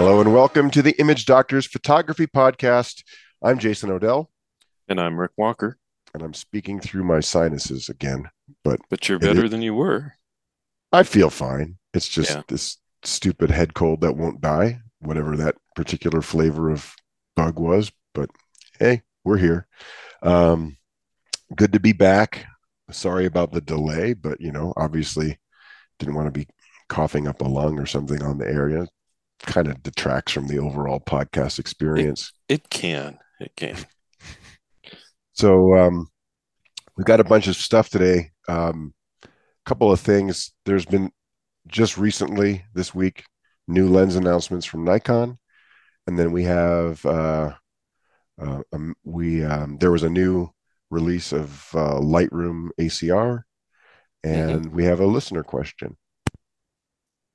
Hello and welcome to the Image Doctors Photography Podcast. I'm Jason Odell. And I'm Rick Walker. And I'm speaking through my sinuses again. But but you're better than you were. I feel fine. It's just yeah. this stupid head cold that won't die, whatever that particular flavor of bug was. But hey, we're here. Um, good to be back. Sorry about the delay, but you know, obviously didn't want to be coughing up a lung or something on the area kind of detracts from the overall podcast experience. It, it can. It can. So um, we've got a bunch of stuff today. A um, couple of things. There's been just recently this week new lens announcements from Nikon, and then we have uh, uh, um, we um, there was a new release of uh, Lightroom ACR, and mm-hmm. we have a listener question.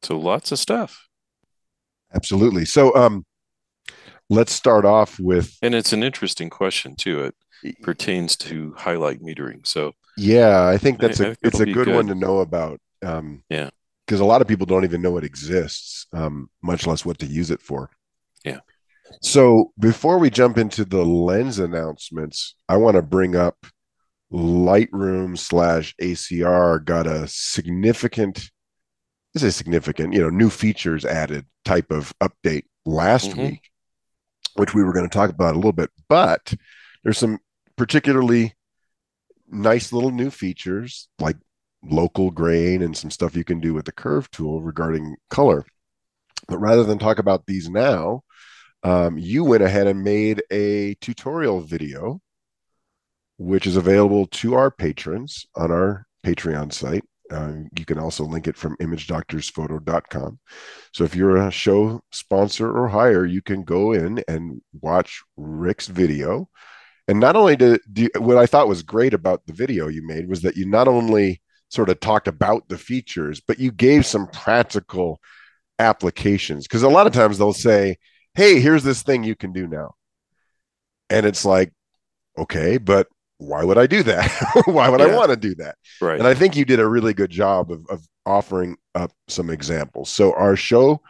So lots of stuff. Absolutely. So um, let's start off with, and it's an interesting question too. It pertains to highlight metering. So yeah, I think that's I, a it's a good, good, one to know about. Um, yeah, because a lot of people don't even know it exists, um, much less what to use it for. Yeah. So before we jump into the lens announcements, I want to bring up Lightroom slash ACR got a significant is a significant, you know, new features added type of update last mm-hmm. week, which we were going to talk about a little bit. But there's some particularly nice little new features like local grain and some stuff you can do with the curve tool regarding color. But rather than talk about these now, um, you went ahead and made a tutorial video, which is available to our patrons on our Patreon site. Uh, you can also link it from imagedoctorsphoto.com. So if you're a show sponsor or higher, you can go in and watch Rick's video. And not only did do, what I thought was great about the video you made was that you not only sort of talked about the features, but you gave some practical applications. Because a lot of times they'll say, Hey, here's this thing you can do now. And it's like, okay, but why would I do that? why would yeah. I want to do that? Right. And I think you did a really good job of, of offering up some examples. So our show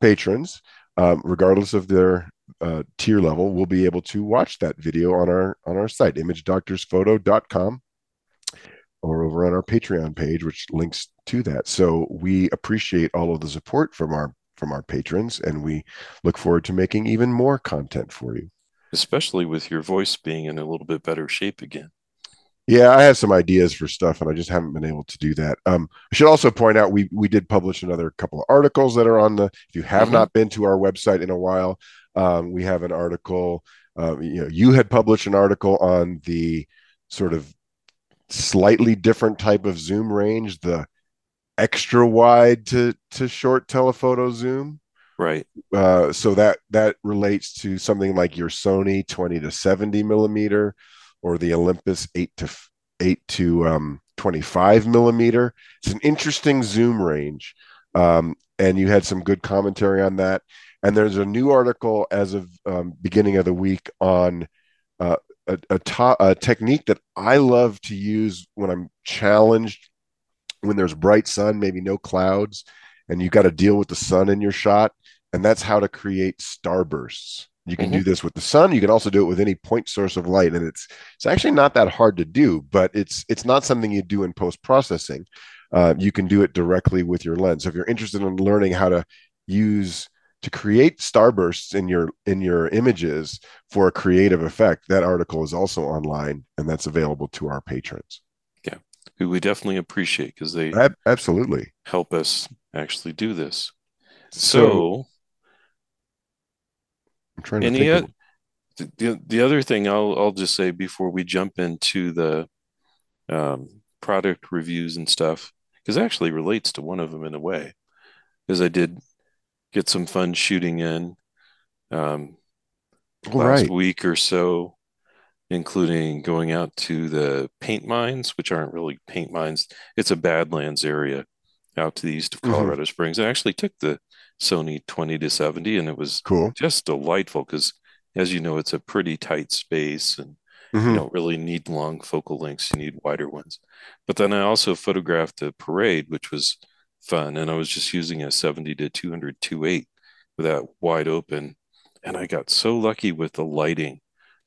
patrons, um, regardless of their uh, tier level, will be able to watch that video on our on our site, imagedoctorsphoto.com or over on our Patreon page, which links to that. So we appreciate all of the support from our from our patrons, and we look forward to making even more content for you especially with your voice being in a little bit better shape again. Yeah, I have some ideas for stuff, and I just haven't been able to do that. Um, I should also point out we we did publish another couple of articles that are on the. If you have mm-hmm. not been to our website in a while, um, we have an article. Uh, you know, you had published an article on the sort of slightly different type of zoom range, the extra wide to to short telephoto zoom. Right. Uh, so that that relates to something like your Sony 20 to 70 millimeter or the Olympus 8 to 8 to um, 25 millimeter. It's an interesting zoom range. Um, and you had some good commentary on that. And there's a new article as of um, beginning of the week on uh, a, a, to- a technique that I love to use when I'm challenged, when there's bright sun, maybe no clouds, and you got to deal with the sun in your shot and that's how to create starbursts. You can mm-hmm. do this with the sun. You can also do it with any point source of light, and it's it's actually not that hard to do. But it's it's not something you do in post processing. Uh, you can do it directly with your lens. So if you're interested in learning how to use to create starbursts in your in your images for a creative effect, that article is also online, and that's available to our patrons. Yeah, who we definitely appreciate because they Ab- absolutely help us actually do this. so, so I'm trying to Any think. Of... the, the other thing I'll I'll just say before we jump into the um, product reviews and stuff, because actually relates to one of them in a way, is I did get some fun shooting in um, last right. week or so, including going out to the paint mines, which aren't really paint mines. It's a Badlands area out to the east of mm-hmm. Colorado mm-hmm. Springs. I actually took the Sony 20 to 70 and it was cool just delightful because as you know it's a pretty tight space and mm-hmm. you don't really need long focal lengths you need wider ones but then I also photographed a parade which was fun and I was just using a 70 to 200 2.8 with that wide open, and I got so lucky with the lighting.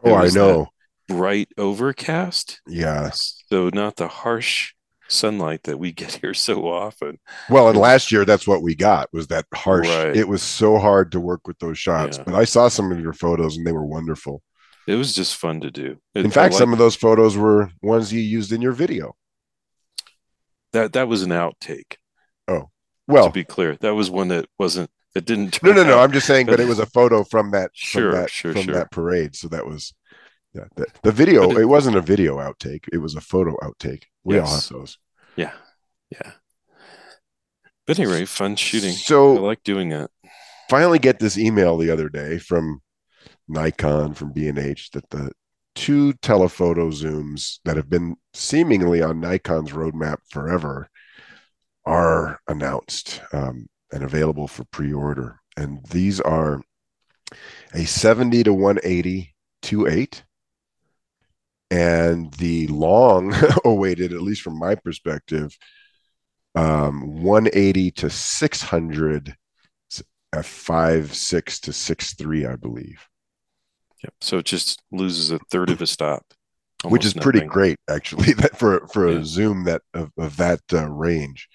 Oh, I know. Bright overcast. Yes. So not the harsh sunlight that we get here so often. Well, and last year that's what we got was that harsh. Right. It was so hard to work with those shots. Yeah. But I saw some of your photos and they were wonderful. It was just fun to do. It, in fact, some of those photos were ones you used in your video. That that was an outtake. Oh, well, to be clear, that was one that wasn't that didn't. No, no, no. I'm just saying, but it was a photo from that sure, from that, sure, from sure. that parade. So that was yeah. The, the video. It, wasn't a video outtake. It was a photo outtake. We yes. all have those. Yeah, yeah. But anyway, fun shooting. So I like doing that. Finally, get this email the other day from Nikon from B&H that the two telephoto zooms that have been seemingly on Nikon's roadmap forever are announced um, and available for pre-order. And these are a 70 to 180 2.8 and the long awaited, at least from my perspective, um, 180 to 600 f five six to six three, I believe. Yep. So it just loses a third of a stop, which is nothing. pretty great actually. That for for yeah. a zoom that of, of that uh, range.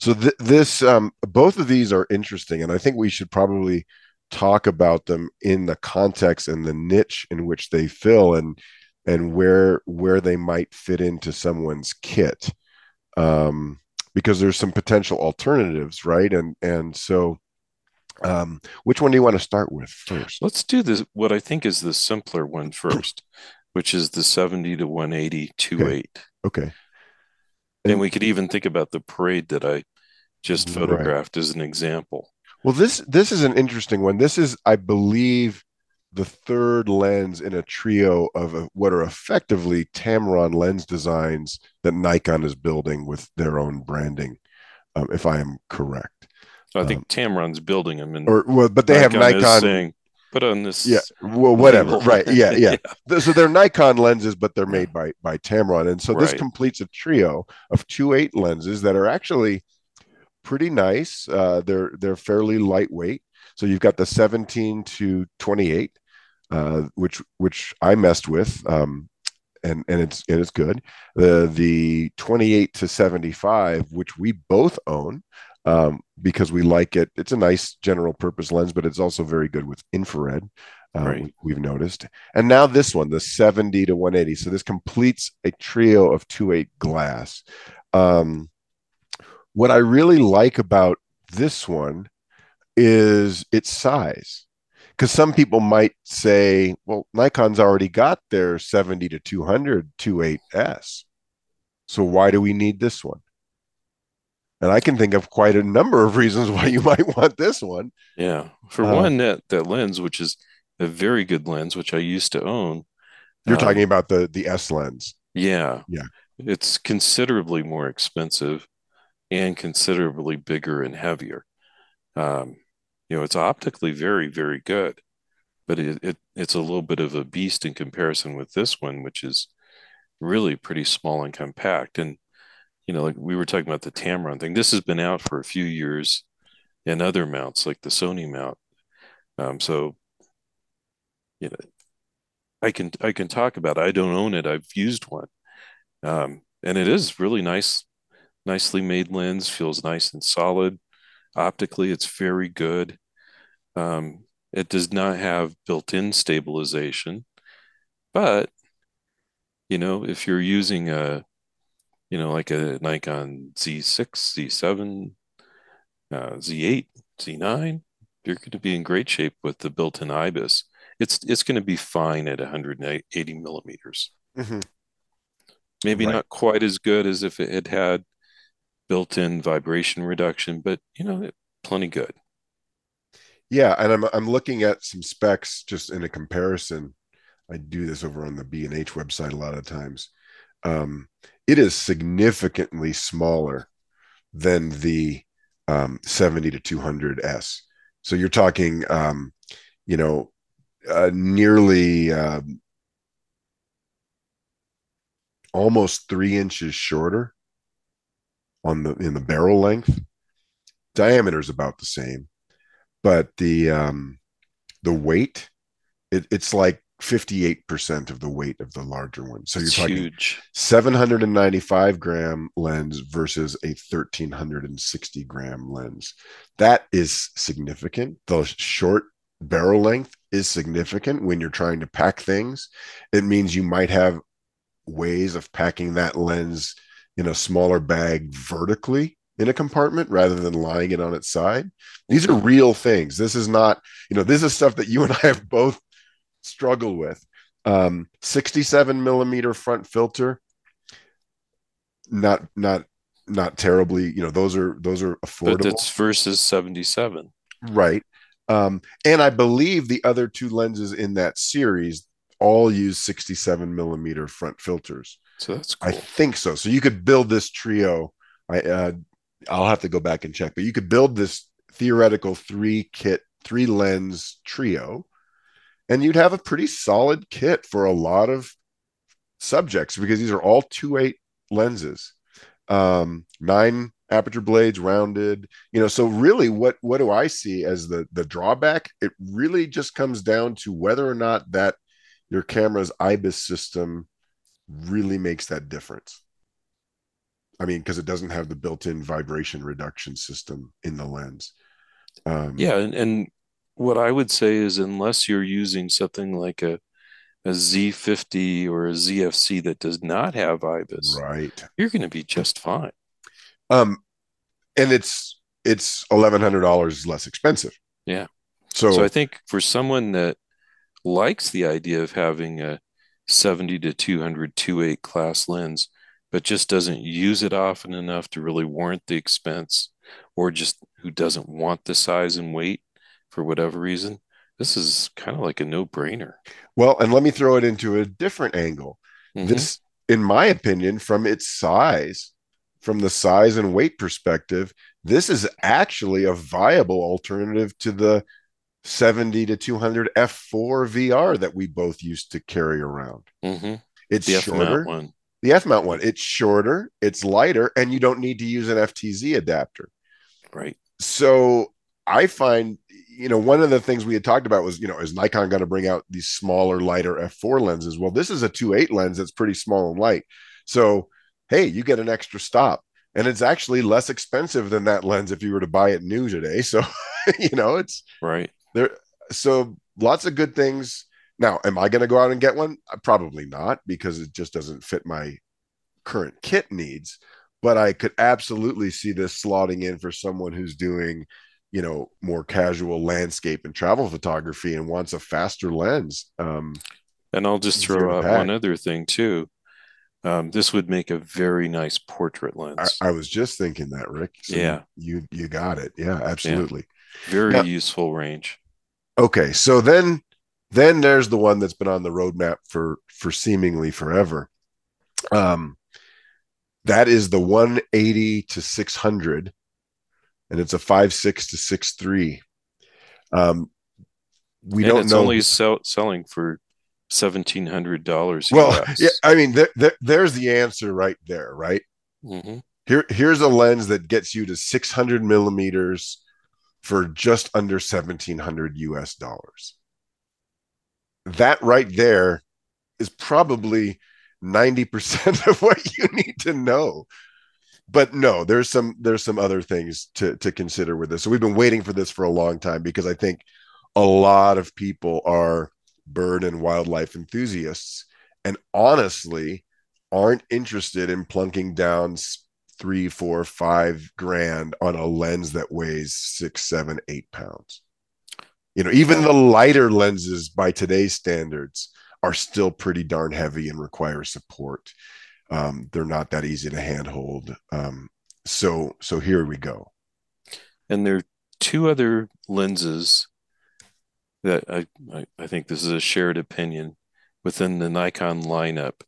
So th- this um, both of these are interesting, and I think we should probably talk about them in the context and the niche in which they fill, and and where where they might fit into someone's kit. Um, because there's some potential alternatives, right? And and so um, which one do you want to start with first? Let's do this. What I think is the simpler one first, which is the 70 to 180 2 okay. 8. Okay. And, and, we could even think about the parade that I just photographed right. as an example. Well, this this is an interesting one. This is, I believe, the third lens in a trio of a, what are effectively Tamron lens designs that Nikon is building with their own branding, um, if I am correct. So I think um, Tamron's building them, and or well, but they Nikon have Nikon saying, "Put on this." Yeah, well, whatever. right? Yeah, yeah, yeah. So they're Nikon lenses, but they're made by by Tamron, and so this right. completes a trio of two eight lenses that are actually pretty nice. Uh, they're they're fairly lightweight. So you've got the 17 to 28, uh, which which I messed with. Um, and and it's and it's good. The the 28 to 75, which we both own, um, because we like it. It's a nice general purpose lens, but it's also very good with infrared. Uh, right. we, have noticed. And now this one, the 70 to 180. So this completes a trio of 2.8 glass. Um, what I really like about this one is its size. Because some people might say, well, Nikon's already got their 70 to 200 28S. So why do we need this one? and I can think of quite a number of reasons why you might want this one. Yeah, for uh, one, that that lens, which is a very good lens, which I used to own. You're um, talking about the the S lens. Yeah, yeah. It's considerably more expensive and considerably bigger and heavier. Um, you know, it's optically very, very good, but it, it it's a little bit of a beast in comparison with this one, which is really pretty small and compact. And you know, like we were talking about the Tamron thing. This has been out for a few years and other mounts like the Sony mount. Um, so, you know, I can I can talk about it. I don't own it. I've used one, um, and it is really nice, nicely made lens. Feels nice and solid. Optically, it's very good. Um, it does not have built-in stabilization, but you know, if you're using a you know, like a Nikon Z6, Z7, uh, Z8, Z9, you're going to be in great shape with the built-in IBIS. It's it's going to be fine at 180 millimeters. Mm-hmm. Maybe right. not quite as good as if it had had built-in vibration reduction, but you know, plenty good. Yeah, and I'm I'm looking at some specs just in a comparison. I do this over on the B and H website a lot of times. Um, it is significantly smaller than the um, 70 to 200 S. So you're talking, um, you know, uh, nearly uh, almost three inches shorter on the in the barrel length. Diameter is about the same, but the um, the weight, it, it's like 58% of the weight of the larger one. So you're It's talking huge. 795 gram lens versus a 1360 gram lens. That is significant. The short barrel length is significant when you're trying to pack things. It means you might have ways of packing that lens in a smaller bag vertically in a compartment rather than lying it on its side. These are real things. This is not, you know, this is stuff that you and I have both struggled with. Um, 67 millimeter front filter, not not not terribly, you know, those are those are affordable. But that's versus 77. Right. Um, and I believe the other two lenses in that series all use 67 millimeter front filters. So that's I think so. So you could build this trio. I uh, I'll have to go back and check, but you could build this theoretical three kit, three lens trio, and you'd have a pretty solid kit for a lot of subjects because these are all two eight lenses, um, nine aperture blades, rounded. You know, so really, what what do I see as the the drawback? It really just comes down to whether or not that your camera's IBIS system really makes that difference. I mean, because it doesn't have the built-in vibration reduction system in the lens. Um, Yeah, and, and what I would say is unless you're using something like a a Z50 or a ZFC that does not have IBIS, right. you're going to be just fine. Um, and it's it's eleven hundred dollars less expensive. Yeah. So, So I think for someone that likes the idea of having a 70 to 200 2.8 class lens, but just doesn't use it often enough to really warrant the expense, or just who doesn't want the size and weight for whatever reason, this is kind of like a no-brainer. well, and let me throw it into a different angle. Mhm. This, in my opinion, from its size, from the size and weight perspective, this is actually a viable alternative to the 70 to 200 f4 VR that we both used to carry around. Mhm. It's The shorter. mount one. The F mount one, it's shorter, it's lighter, and you don't need to use an FTZ adapter. Right. So I find, you know, one of the things we had talked about was, you know, is Nikon going to bring out these smaller, lighter f4 lenses? Well, this is a 2.8 lens that's pretty small and light. So, hey, you get an extra stop. And it's actually less expensive than that lens if you were to buy it new today. So, you know, it's Right. There. So lots of good things. Now, am I going to go out and get one? Uh, Probably not because it just doesn't fit my current kit needs. But I could absolutely see this slotting in for someone who's doing, you know, more casual landscape and travel photography and wants a faster lens. Um, And I'll just throw out pack. one other thing too. Um, this would make a very nice portrait lens. I was just thinking that, Rick. So Yeah. you you got it. Yeah, absolutely. Very Yeah. useful range. Okay, so then then there's the one that's been on the roadmap for for seemingly forever. Um that is the 180 to 600 and it's a 5.6 to 6.3. Um we and don't it's know only sell, selling for seventeen hundred dollars. well yeah I mean there, there, there's the answer right there, right? hmm Here here's a lens that gets you to 600 millimeters for just under 1700 US dollars. That right there is probably 90% of what you need to know. But no, there's some there's some other things to to consider with this. So we've been waiting for this for a long time because I think a lot of people are bird and wildlife enthusiasts and honestly aren't interested in plunking down three, four, five grand on a lens that weighs six, seven, eight pounds. You know, even the lighter lenses by today's standards are still pretty darn heavy and require support. Um, they're not that easy to handhold. Um, so, so here we go. And there are two other lenses that I, I, I think this is a shared opinion within the Nikon lineup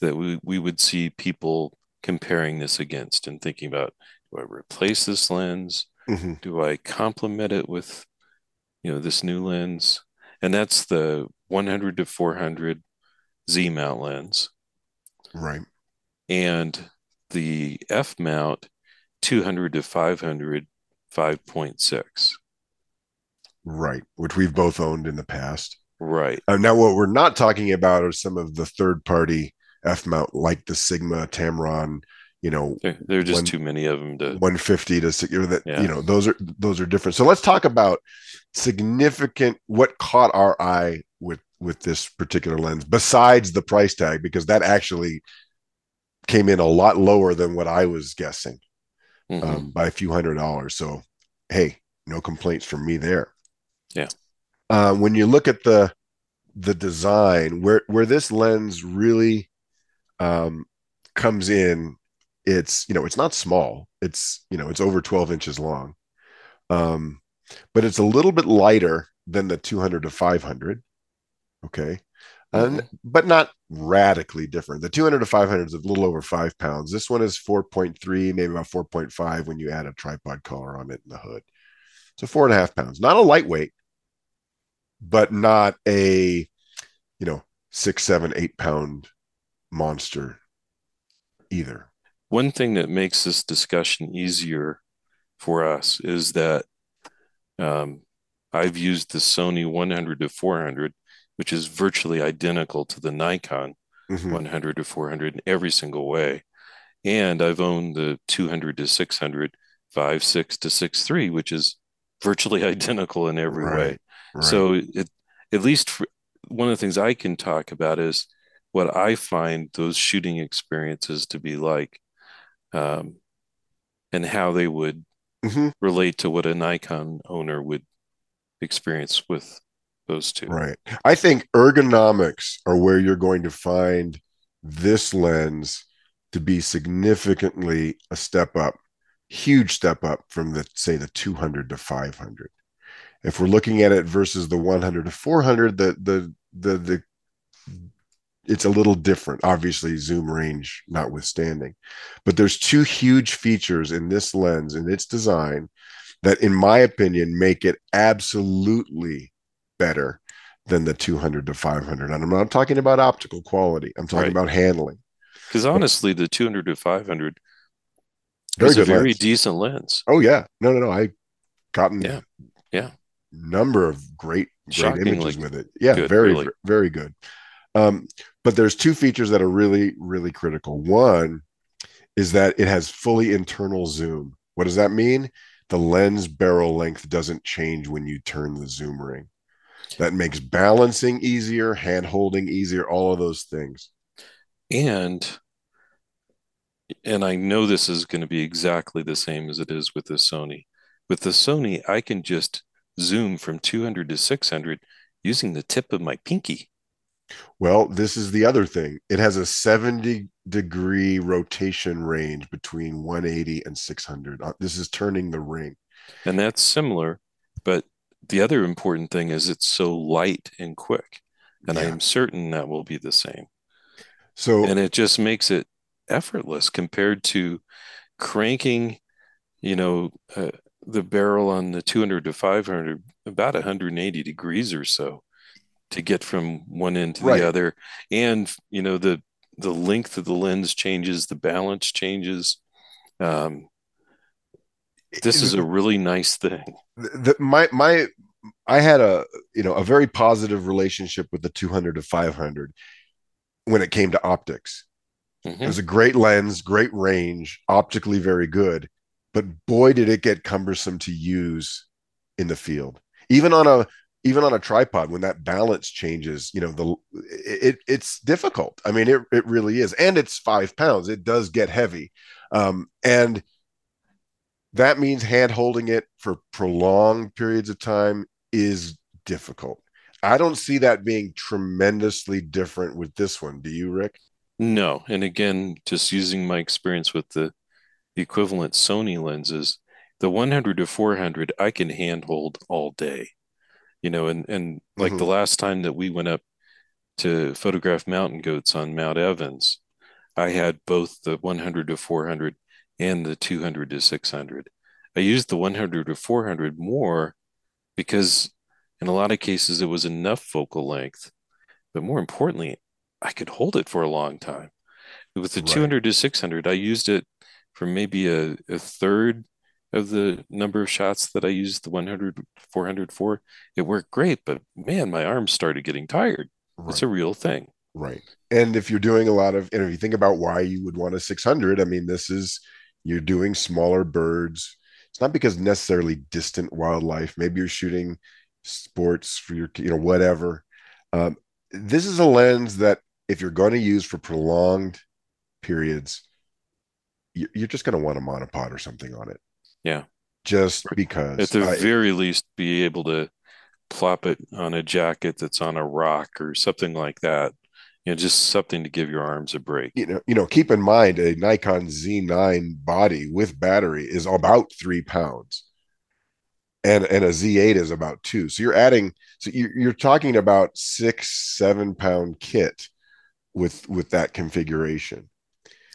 that we, we would see people comparing this against and thinking about do I replace this lens? Mhm. Do I complement it with you know this new lens? And that's the 100 to 400 Z mount lens Right. and the F mount 200 to 500 5.6. Right, which we've both owned in the past. Right. Uh, now, what we're not talking about are some of the third party F mount, like the Sigma Tamron. You know, there, there are just one, too many of them to 150 to that. Yeah. You know, those are those are different. So let's talk about significant what caught our eye with with this particular lens besides the price tag because that actually came in a lot lower than what I was guessing mm-hmm. um, by a few hundred dollars. So, hey, no complaints from me there. Yeah. Uh, when you look at the the design, where where this lens really um, comes in, it's you know it's not small. It's you know it's over 12 inches long, um, but it's a little bit lighter than the 200 to 500. Okay. Mm-hmm. And, but not radically different. The 200 to 500 is a little over five pounds. This one is 4.3, maybe about 4.5 when you add a tripod collar on it in the hood. So four and a half pounds. Not a lightweight, but not a, you know, six, seven, eight pound monster either. One thing that makes this discussion easier for us is that um, I've used the Sony 100 to 400 which is virtually identical to the Nikon mm-hmm. 100 to 400 in every single way. And I've owned the 200 to 600, 5, 6 to 6, 3, which is virtually identical in every right. way. Right. So it, at least for, one of the things I can talk about is what I find those shooting experiences to be like um, and how they would mm-hmm. relate to what a Nikon owner would experience with those two. Right. I think ergonomics are where you're going to find this lens to be significantly a step up, huge step up from the say the 200 to 500. If we're looking at it versus the 100 to 400, the the the the it's a little different obviously zoom range notwithstanding but there's two huge features in this lens and its design that in my opinion make it absolutely better than the 200 to 500. And I'm not talking about optical quality. I'm talking right. about handling. Because honestly, the 200 to 500 very is a very lens. decent lens. Oh yeah, no, no, no. I gotten yeah, yeah, number of great, great images with it. Yeah, good, very, really. very good. Um, but there's two features that are really, really critical. One is that it has fully internal zoom. What does that mean? The lens barrel length doesn't change when you turn the zoom ring that makes balancing easier, hand holding easier, all of those things. And and I know this is going to be exactly the same as it is with the Sony. With the Sony, I can just zoom from 200 to 600 using the tip of my pinky. Well, this is the other thing. It has a 70 degree rotation range between 180 and 600. Uh, this is turning the ring. And that's similar, but the other important thing is it's so light and quick and yeah. i'm certain that will be the same so and it just makes it effortless compared to cranking you know uh, the barrel on the 200 to 500 about 180 degrees or so to get from one end to right. the other and you know the the length of the lens changes the balance changes um, this is a really nice thing. The, my my I had a you know a very positive relationship with the 200 to 500 when it came to optics. Mm-hmm. It was a great lens, great range, optically very good, but boy did it get cumbersome to use in the field. Even on a even on a tripod when that balance changes, you know, the it it's difficult. I mean, it it really is. And it's 5 pounds. It does get heavy. Um and that means hand holding it for prolonged periods of time is difficult. I don't see that being tremendously different with this one. Do you, Rick? No. And again, just using my experience with the equivalent Sony lenses, the 100 to 400, I can handhold all day. You know, and, and like mm-hmm. the last time that we went up to photograph mountain goats on Mount Evans, I had both the 100 to 400 and the 200 to 600. I used the 100 to 400 more because in a lot of cases it was enough focal length, but more importantly, I could hold it for a long time. With the right. 200 to 600, I used it for maybe a, a third of the number of shots that I used the 100 400 for, it worked great. But man, my arms started getting tired. Right. It's a real thing. Right. And if you're doing a lot of, and if you think about why you would want a 600, I mean, this is, you're doing smaller birds. It's not because necessarily distant wildlife. Maybe you're shooting sports for your, you know, whatever. Um, this is a lens that if you're going to use for prolonged periods, you're just going to want a monopod or something on it. Yeah. Just because. At the I, very least, be able to plop it on a jacket that's on a rock or something like that. You know, just something to give your arms a break. You know, you know, keep in mind a Nikon Z9 body with battery is about three pounds. And and a Z8 is about two. So you're adding, so you're, you're talking about six, seven pound kit with with that configuration.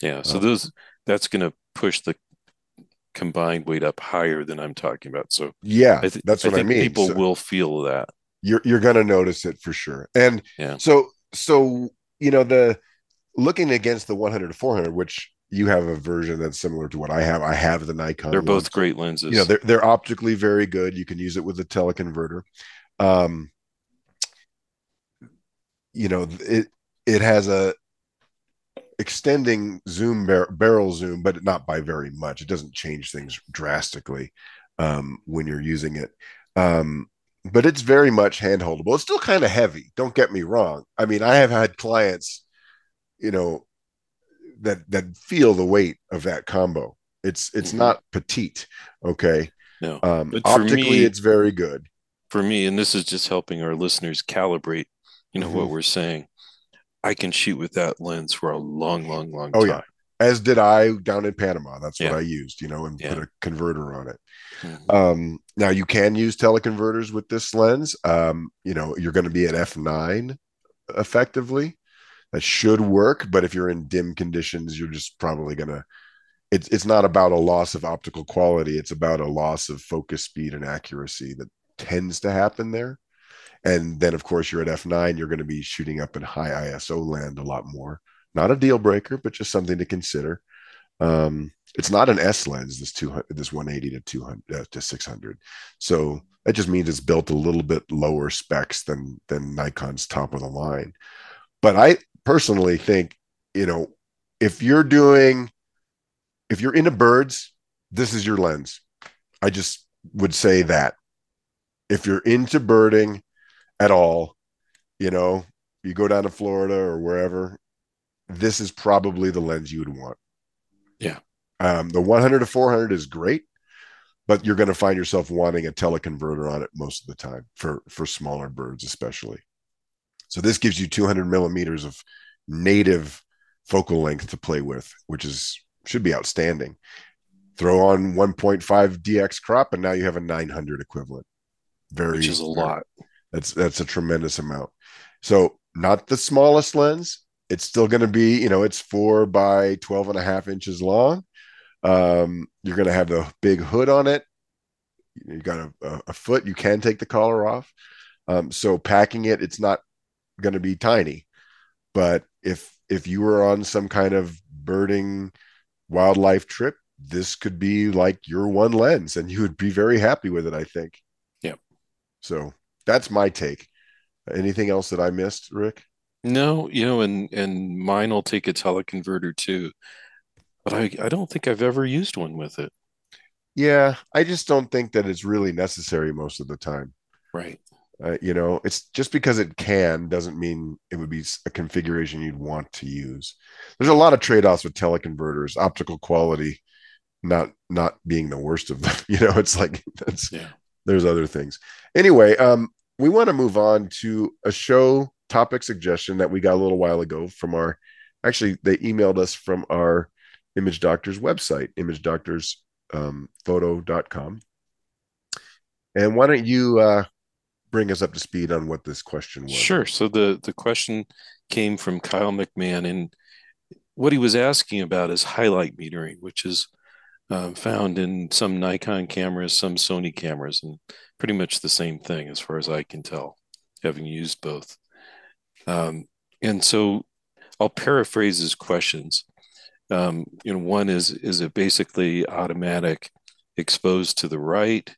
Yeah. So um, those that's going to push the combined weight up higher than I'm talking about. So yeah, th- that's what I, I mean. People so will feel that. You're you're going to notice it for sure. And yeah. so so you know the looking against the 100 to 400, which you have a version that's similar to what I have. I have the Nikon. They're both great lenses. You know, they're they're optically very good. You can use it with a teleconverter. Um, you know, it it has a extending zoom bar- barrel zoom, but not by very much. It doesn't change things drastically um, when you're using it. Um, but it's very much handholdable. It's still kind of heavy. Don't get me wrong. I mean, I have had clients, you know, that that feel the weight of that combo. It's it's mm-hmm. not petite. Okay. No. Um, but optically, me, it's very good. For me, and this is just helping our listeners calibrate, you know, mm-hmm. what we're saying. I can shoot with that lens for a long, long, long oh, time. yeah. As did I down in Panama. That's yeah. what I used, you know, and yeah. put a converter on it. Mm-hmm. Um, now you can use teleconverters with this lens. Um, you know, you're going to be at f9 effectively. That should work, but if you're in dim conditions, you're just probably going to. It's it's not about a loss of optical quality. It's about a loss of focus speed and accuracy that tends to happen there. And then, of course, you're at F9, you're going to be shooting up in high ISO land a lot more. Not a deal breaker, but just something to consider. Um, it's not an S lens, this 200, this 180 to 200 uh, to 600. So that just means it's built a little bit lower specs than than Nikon's top of the line. But I personally think, you know, if you're doing, if you're into birds, this is your lens. I just would say that. If you're into birding, at all, you know, you go down to Florida or wherever, this is probably the lens you would want. Yeah. Um, the 100 to 400 is great, but you're going to find yourself wanting a teleconverter on it most of the time for for smaller birds, especially. So this gives you 200 millimeters of native focal length to play with, which is should be outstanding. Throw on 1.5 DX crop, and now you have a 900 equivalent. Very, which is a lot. That's that's a tremendous amount. So not the smallest lens. It's still going to be, you know, it's four by 12 and a half inches long. Um, you're going to have the big hood on it. You got a, a, foot. You can take the collar off. Um, so packing it, it's not going to be tiny. But if if you were on some kind of birding wildlife trip, this could be like your one lens, and you would be very happy with it. I think. Yep. So that's my take. Anything else that I missed, Rick? No, you know, and and mine will take a teleconverter too, but I I don't think I've ever used one with it. Yeah, I just don't think that it's really necessary most of the time. Right. Uh, you know, it's just because it can doesn't mean it would be a configuration you'd want to use. There's a lot of trade-offs with teleconverters, optical quality not not being the worst of them. You know, it's like that's yeah. There's other things. Anyway, um, we want to move on to a show topic suggestion that we got a little while ago from our actually they emailed us from our image doctors website imagedoctorsphoto.com um, and why don't you uh, bring us up to speed on what this question was? Sure. So the the question came from kyle mcmahon and what he was asking about is highlight metering which is uh, found in some nikon cameras some sony cameras and pretty much the same thing as far as I can tell, having used both. Um, and so I'll paraphrase his questions. Um, you know, one is is it basically automatic exposed to the right.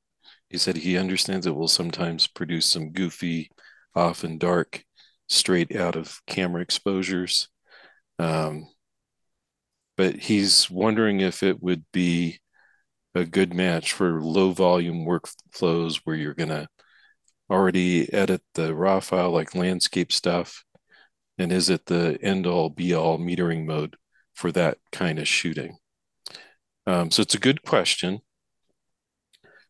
He said he understands it will sometimes produce some goofy, often dark, straight out of camera exposures. Um, but he's wondering if it would be a good match for low volume workflows where you're going to already edit the raw file like landscape stuff and is it the end all be all metering mode for that kind of shooting? Um, so it's a good question.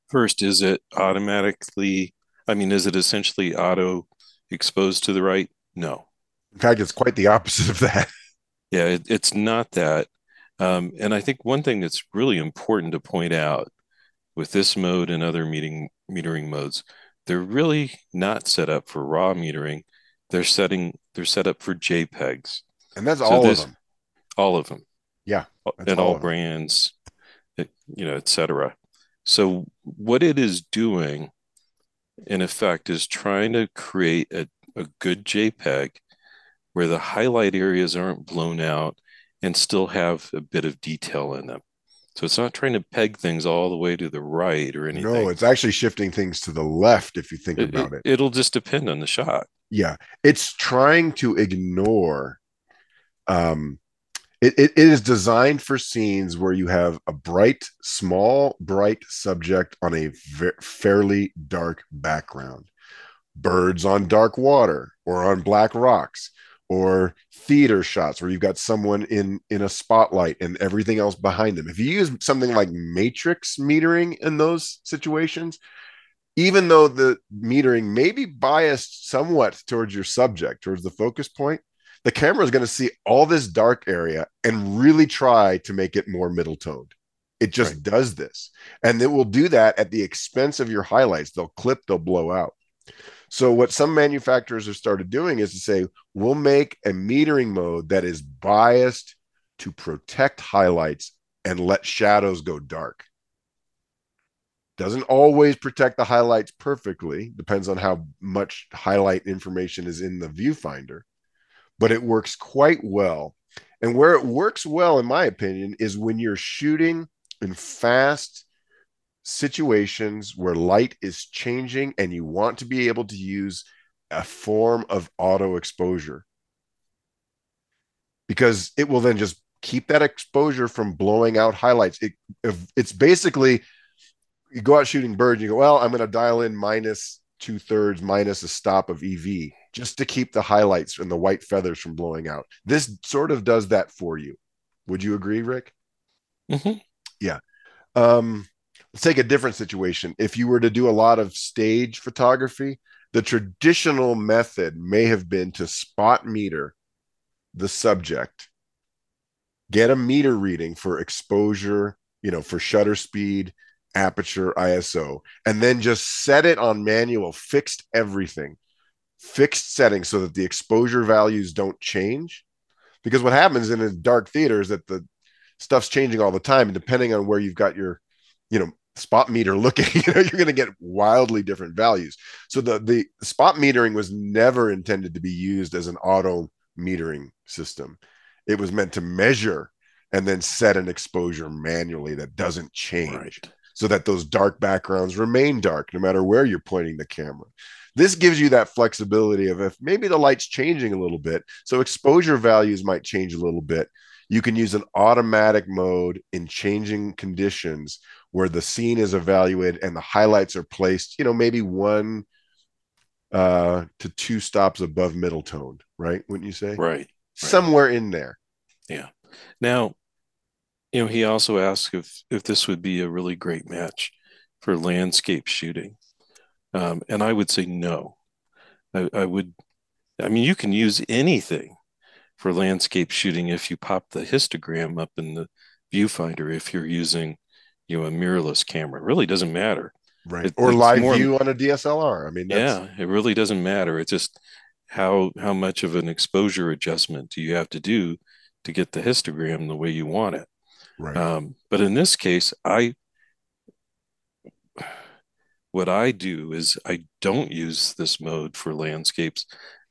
First is it automatically i mean is it essentially auto exposed to the right? No. In fact it's quite the opposite of that. Yeah it, it's not that um, and I think one thing that's really important to point out with this mode and other meeting, metering modes, they're really not set up for raw metering. They're setting they're set up for JPEGs. And that's so all of them. All of them. Yeah. And all, all brands, you know, etc. So what it is doing in effect is trying to create a, a good JPEG where the highlight areas aren't blown out and still have a bit of detail in them. So it's not trying to peg things all the way to the right or anything. No, it's actually shifting things to the left if you think it, about it, it. It'll just depend on the shot. Yeah. It's trying to ignore um it, it, it is designed for scenes where you have a bright, small, bright subject on a ve- fairly dark background. Birds on dark water or on black rocks or theater shots where you've got someone in in a spotlight and everything else behind them. If you use something like matrix metering in those situations even though the metering may be biased somewhat towards your subject towards the focus point the camera is going to see all this dark area and really try to make it more middle toned it just right. does this. And it will do that at the expense of your highlights. They'll clip they'll blow out so what some manufacturers have started doing is to say, we'll make a metering mode that is biased to protect highlights and let shadows go dark. Doesn't always protect the highlights perfectly, depends on how much highlight information is in the viewfinder, but it works quite well. And where it works well, in my opinion, is when you're shooting in fast situations where light is changing and you want to be able to use a form of auto exposure because it will then just keep that exposure from blowing out highlights. It, it's basically you go out shooting birds, you go, well, I'm going to dial in minus two thirds, minus a stop of EV just to keep the highlights and the white feathers from blowing out. This sort of does that for you. Would you agree, Rick? Mm-hmm. Yeah. Um, let's take a different situation. If you were to do a lot of stage photography, the traditional method may have been to spot meter the subject, get a meter reading for exposure, you know, for shutter speed, aperture, ISO, and then just set it on manual, fixed everything, fixed settings so that the exposure values don't change. Because what happens in a dark theater is that the stuff's changing all the time, and depending on where you've got your you know spot meter looking you know you're going to get wildly different values. So the the spot metering was never intended to be used as an auto metering system. It was meant to measure and then set an exposure manually that doesn't change right. so that those dark backgrounds remain dark no matter where you're pointing the camera. This gives you that flexibility of if maybe the light's changing a little bit so exposure values might change a little bit you can use an automatic mode in changing conditions where the scene is evaluated and the highlights are placed, you know, maybe one uh, to two stops above middle tone, right? Wouldn't you say? Right. Somewhere right. in there. Yeah. Now, you know, he also asked if if this would be a really great match for landscape shooting, um, and I would say no. I, I would. I mean, you can use anything for landscape shooting if you pop the histogram up in the viewfinder if you're using you know a mirrorless camera. It really doesn't matter. Right. It, or live more, view on a DSLR. I mean, yeah, it really doesn't matter. It's just how how much of an exposure adjustment do you have to do to get the histogram the way you want it. Right. Um, but in this case, I what I do is I don't use this mode for landscapes.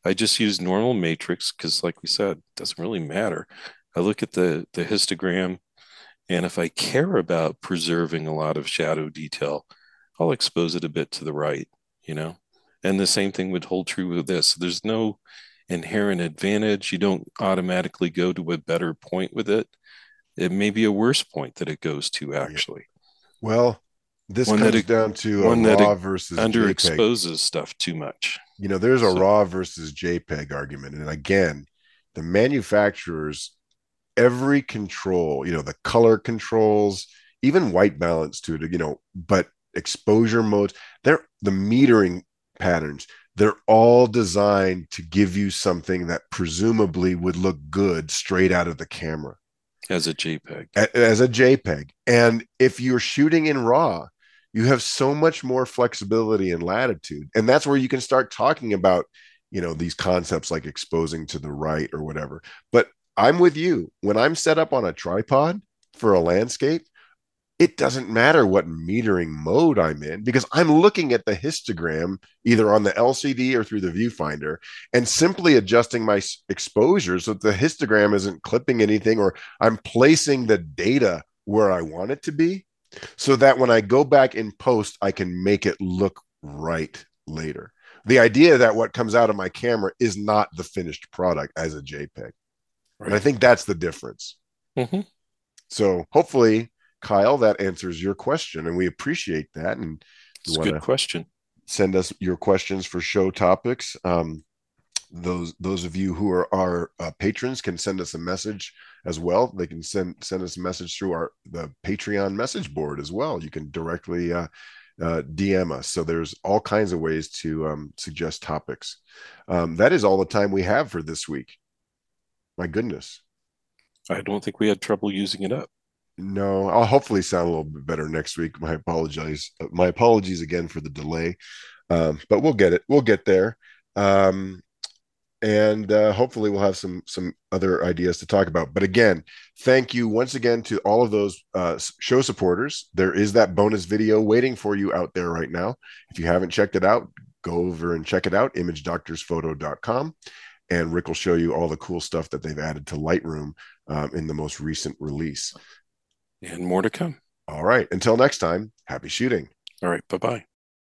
I just use normal matrix because, like we said, it doesn't really matter. I look at the the histogram And if I care about preserving a lot of shadow detail, I'll expose it a bit to the right, you know? And the same thing would hold true with this. There's no inherent advantage. You don't automatically go to a better point with it. It may be a worse point that it goes to actually. Well, this one comes it, down to one raw versus underexposes JPEG. stuff too much. You know, there's a so. raw versus JPEG argument. And again, the manufacturers, every control, you know, the color controls, even white balance to it, you know, but exposure modes, they're the metering patterns, they're all designed to give you something that presumably would look good straight out of the camera as a JPEG. As a JPEG. And if you're shooting in RAW, you have so much more flexibility and latitude. And that's where you can start talking about, you know, these concepts like exposing to the right or whatever. But I'm with you. When I'm set up on a tripod for a landscape, it doesn't matter what metering mode I'm in because I'm looking at the histogram either on the LCD or through the viewfinder and simply adjusting my exposure so that the histogram isn't clipping anything or I'm placing the data where I want it to be so that when I go back in post, I can make it look right later. The idea that what comes out of my camera is not the finished product as a JPEG. Right. And I think that's the difference. Mm-hmm. So hopefully Kyle, that answers your question, and we appreciate that. And it's a good question. Send us your questions for show topics. Um, those those of you who are our uh, patrons can send us a message as well. They can send send us a message through our the Patreon message board as well. You can directly uh, uh, DM us. So there's all kinds of ways to um, suggest topics. Um, that is all the time we have for this week. My goodness. I don't think we had trouble using it up. No, I'll hopefully sound a little bit better next week. My apologies. My apologies again for the delay, um, but we'll get it. We'll get there, um, and uh, hopefully we'll have some some other ideas to talk about. But again, thank you once again to all of those uh, show supporters. There is that bonus video waiting for you out there right now. If you haven't checked it out, go over and check it out. ImageDoctorsPhoto.com and Rick will show you all the cool stuff that they've added to Lightroom um, in the most recent release and more to come. All right. Until next time, happy shooting. All right. Bye bye.